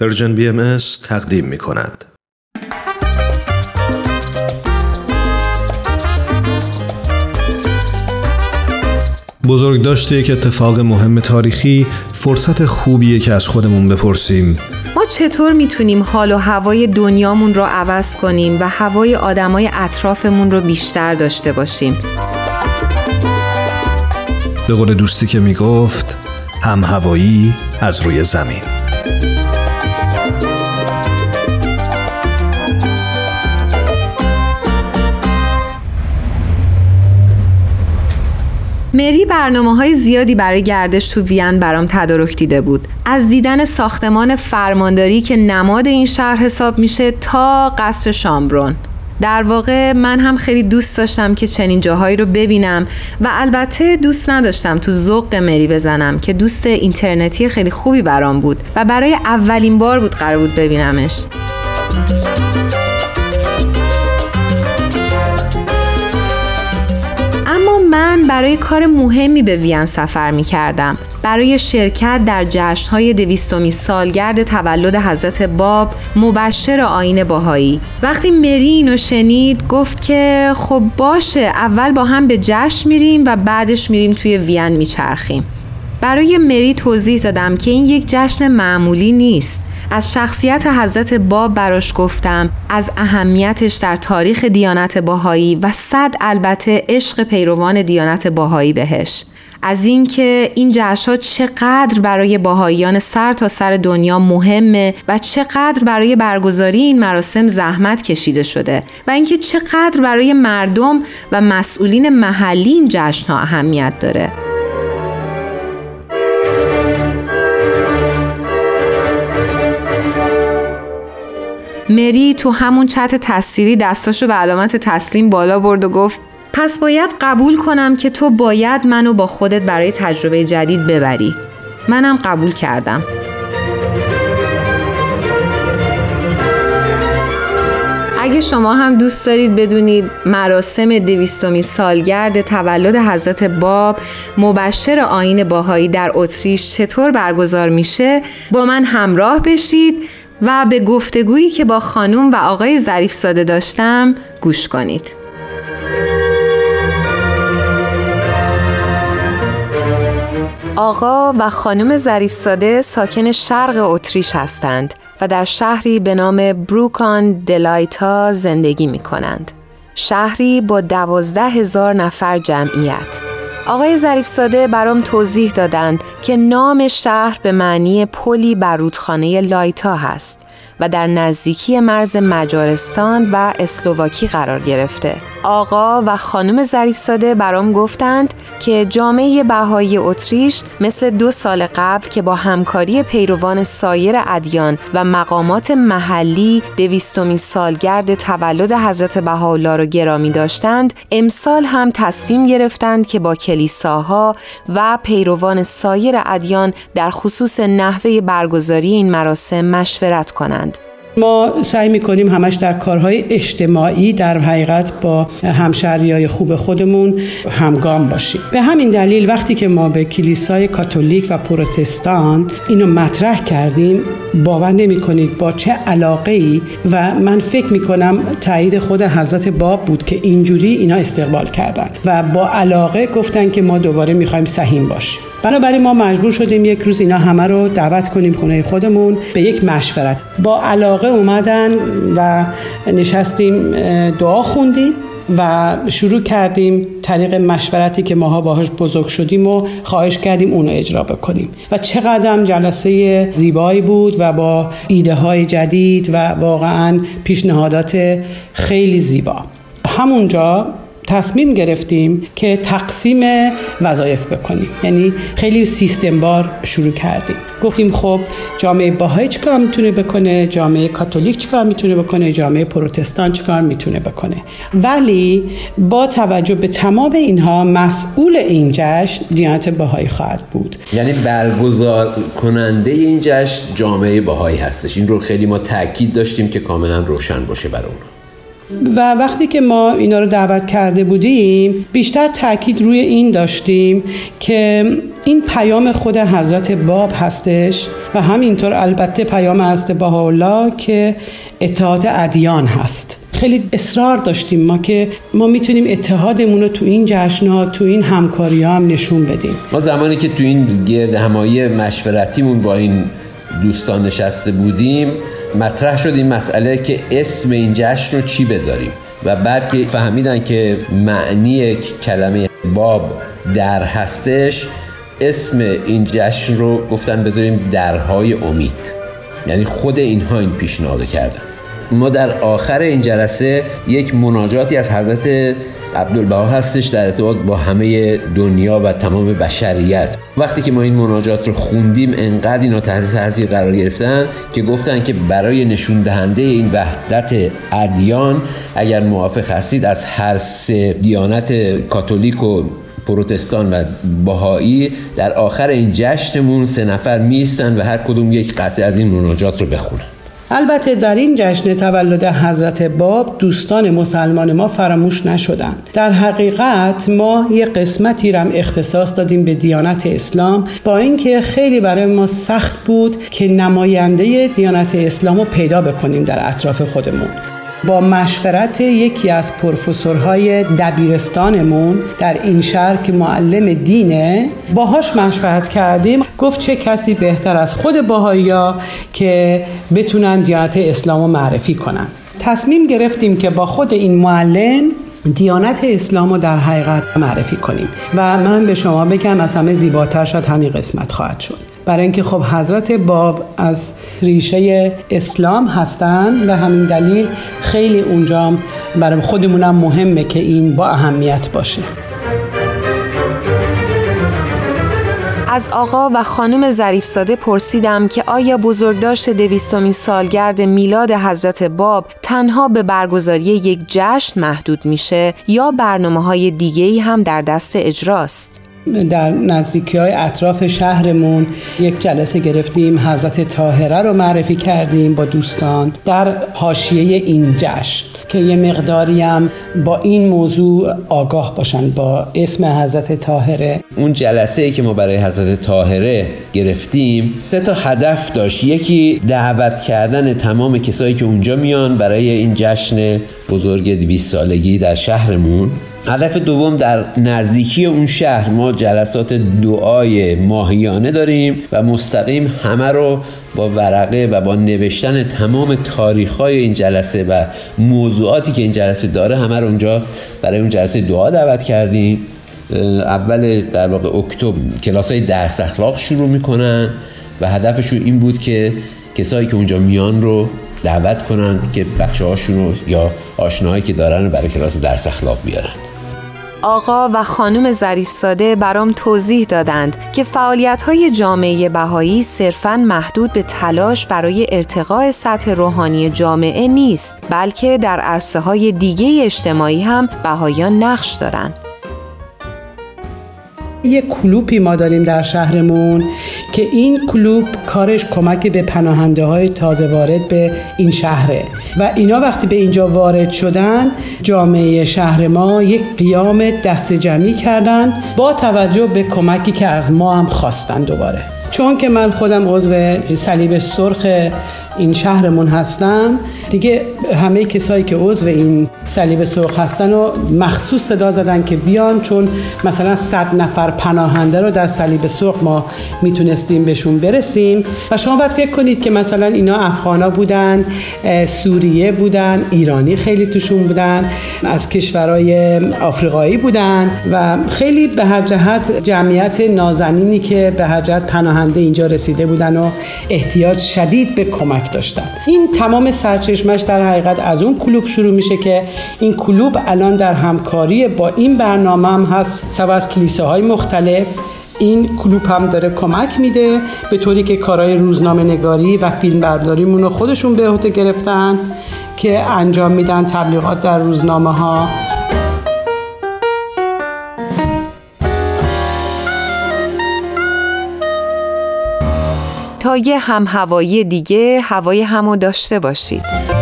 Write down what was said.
پرژن بی ام تقدیم می کند. بزرگ داشته یک اتفاق مهم تاریخی فرصت خوبیه که از خودمون بپرسیم. ما چطور می‌تونیم حال و هوای دنیامون رو عوض کنیم و هوای آدمای اطرافمون رو بیشتر داشته باشیم؟ به قول دوستی که می‌گفت هم هوایی از روی زمین. مری برنامه های زیادی برای گردش تو وین برام تدارک دیده بود. از دیدن ساختمان فرمانداری که نماد این شهر حساب میشه تا قصر شامبرون. در واقع من هم خیلی دوست داشتم که چنین جاهایی رو ببینم و البته دوست نداشتم تو ذوق مری بزنم که دوست اینترنتی خیلی خوبی برام بود و برای اولین بار بود قرار بود ببینمش. برای کار مهمی به وین سفر می کردم برای شرکت در جشنهای دویستمی سالگرد تولد حضرت باب مبشر آین باهایی وقتی مری اینو شنید گفت که خب باشه اول با هم به جشن میریم و بعدش میریم توی وین میچرخیم. برای مری توضیح دادم که این یک جشن معمولی نیست. از شخصیت حضرت باب براش گفتم از اهمیتش در تاریخ دیانت باهایی و صد البته عشق پیروان دیانت باهایی بهش. از اینکه این جشنها چقدر برای باهاییان سر تا سر دنیا مهمه و چقدر برای برگزاری این مراسم زحمت کشیده شده و اینکه چقدر برای مردم و مسئولین محلی این جشنها اهمیت داره. مری تو همون چت تصویری دستاشو به علامت تسلیم بالا برد و گفت پس باید قبول کنم که تو باید منو با خودت برای تجربه جدید ببری. منم قبول کردم. اگه شما هم دوست دارید بدونید مراسم دویستمی سالگرد تولد حضرت باب مبشر آین باهایی در اتریش چطور برگزار میشه با من همراه بشید. و به گفتگویی که با خانم و آقای ظریف ساده داشتم گوش کنید آقا و خانم ظریف ساده ساکن شرق اتریش هستند و در شهری به نام بروکان دلایتا زندگی می کنند. شهری با دوازده هزار نفر جمعیت. آقای ظریف ساده برام توضیح دادند که نام شهر به معنی پلی بر رودخانه لایتا هست و در نزدیکی مرز مجارستان و اسلوواکی قرار گرفته. آقا و خانم ظریف ساده برام گفتند که جامعه بهایی اتریش مثل دو سال قبل که با همکاری پیروان سایر ادیان و مقامات محلی دویستمین سالگرد تولد حضرت بهاءالله را گرامی داشتند امسال هم تصمیم گرفتند که با کلیساها و پیروان سایر ادیان در خصوص نحوه برگزاری این مراسم مشورت کنند. ما سعی می‌کنیم همش در کارهای اجتماعی در حقیقت با همشهری خوب خودمون همگام باشیم. به همین دلیل وقتی که ما به کلیسای کاتولیک و پروتستان اینو مطرح کردیم باور نمی کنید با چه علاقه ای و من فکر می کنم تایید خود حضرت باب بود که اینجوری اینا استقبال کردن و با علاقه گفتن که ما دوباره می‌خوایم سهیم باشیم. بنابراین ما مجبور شدیم یک روز اینا همه رو دعوت کنیم خونه خودمون به یک مشورت. با علاقه اومدن و نشستیم دعا خوندیم و شروع کردیم طریق مشورتی که ماها باهاش بزرگ شدیم و خواهش کردیم اونو اجرا بکنیم. و چقدر جلسه زیبایی بود و با ایده های جدید و واقعا پیشنهادات خیلی زیبا. همونجا تصمیم گرفتیم که تقسیم وظایف بکنیم. یعنی خیلی سیستم بار شروع کردیم. گفتیم خب جامعه باهایی چیکار می‌تونه بکنه؟ جامعه کاتولیک چیکار می‌تونه بکنه؟ جامعه پروتستان چیکار می‌تونه بکنه؟ ولی با توجه به تمام اینها مسئول این جشن دیانت باهایی خواهد بود. یعنی برگزار کننده این جشن جامعه باهایی هستش. این رو خیلی ما تاکید داشتیم که کاملا روشن باشه برای اون و وقتی که ما اینا رو دعوت کرده بودیم بیشتر تاکید روی این داشتیم که این پیام خود حضرت باب هستش و همینطور البته پیام حضرت بهاءالله که اتحاد ادیان هست. خیلی اصرار داشتیم ما که ما می‌تونیم اتحادمون رو تو این جشنها تو این همکاری ها هم نشون بدیم. ما زمانی که تو این گرد همایی مشورتیمون با این دوستان نشسته بودیم مطرح شد این مسئله که اسم این جشن رو چی بذاریم؟ و بعد که فهمیدن که معنی کلمه باب در هستش اسم این جشن رو گفتن بذاریم درهای امید. یعنی خود اینها این پیشنهاد کردن. ما در آخر این جلسه یک مناجاتی از حضرت عبدالبها هستش در ارتباط با همه دنیا و تمام بشریت. وقتی که ما این مناجات رو خوندیم انقدر اینا تحت تاثیر قرار گرفتن که گفتن که برای نشون دهنده این وحدت ادیان اگر موافق هستید از هر سه دیانت کاتولیک و پروتستان و باهایی در آخر این جشنمون سه نفر میستن و هر کدوم یک قطعه از این مناجات رو بخونن. البته در این جشن تولد حضرت باب دوستان مسلمان ما فراموش نشدند. در حقیقت ما یه قسمتی رم اختصاص دادیم به دیانت اسلام با اینکه خیلی برای ما سخت بود که نماینده دیانت اسلام رو پیدا بکنیم در اطراف خودمون. با مشورت یکی از پروفسورهای دبیرستانمون در این شهر که معلم دینه باهاش مشورت کردیم. گفت چه کسی بهتر از خود باهایی که بتونن دیانت اسلام رو معرفی کنن. تصمیم گرفتیم که با خود این معلم دیانت اسلام رو در حقیقت معرفی کنیم. و من به شما بگم از همه زیباتر شد همین قسمت خواهد شد. برای اینکه خب حضرت باب از ریشه اسلام هستن و همین دلیل خیلی اونجا برای خودمونم مهمه که این با اهمیت باشه از آقا و خانم ظریفزاده پرسیدم که آیا بزرگداشت دویستمین سالگرد میلاد حضرت باب تنها به برگزاری یک جشن محدود میشه یا برنامه های دیگه هم در دست اجراست؟ در نزدیکی های اطراف شهرمون یک جلسه گرفتیم حضرت تاهره رو معرفی کردیم با دوستان در حاشیه این جشن که یه مقداری هم با این موضوع آگاه باشن با اسم حضرت تاهره اون جلسه ای که ما برای حضرت تاهره گرفتیم سه تا هدف داشت. یکی دعوت کردن تمام کسایی که اونجا میان برای این جشن بزرگ 200 سالگی در شهرمون. هدف دوم در نزدیکی اون شهر ما جلسات دعای ماهیانه داریم و مستقیم همه رو با ورقه و با نوشتن تمام تاریخ های این جلسه و موضوعاتی که این جلسه داره همه رو اونجا برای اون جلسه دعا دعوت کردیم. اول در واقع اکتبر کلاس های درس اخلاق شروع می‌کنن و هدفشون این بود که کسایی که اونجا میان رو دعوت کنن که بچه هاشون رو یا آشناهایی که دارن رو برای کلاس درس اخلاق بیارن. آقا و خانم ظریفزاده برام توضیح دادند که فعالیت های جامعه بهایی صرفاً محدود به تلاش برای ارتقاء سطح روحانی جامعه نیست بلکه در عرصه های دیگه اجتماعی هم بهاییان نقش دارند. یه کلوپی ما داریم در شهرمون که این کلوپ کارش کمک به پناهنده های تازه وارد به این شهره. و اینا وقتی به اینجا وارد شدن جامعه شهر ما یک قیام دست جمعی کردن با توجه به کمکی که از ما هم خواستن دوباره. چون که من خودم عضو صلیب سرخ این شهرمون هستم دیگه همه کسایی که عضو این صلیب سرخ هستن و مخصوص صدا زدن که بیان چون مثلا صد نفر پناهنده رو در صلیب سرخ ما می‌تونستیم بهشون برسیم. و شما باید فکر کنید که مثلا اینا افغانا بودن سوریه بودن ایرانی خیلی توشون بودن از کشورهای آفریقایی بودن و خیلی به هر جهت جمعیت نازنینی که به هر جهت پناهنده اینجا رسیده بودن و احتیاج شدید به کمک داشتن. این تمام سرچشمش در حقیقت از اون کلوب شروع میشه که این کلوب الان در همکاری با این برنامه هم هست. سوا از کلیساهای مختلف این کلوب هم داره کمک میده به طوری که کارهای روزنامه نگاری و فیلم برداریمون رو خودشون به عهده گرفتن که انجام میدن تبلیغات در روزنامه ها یه هم هوایی دیگه هوای همو داشته باشید.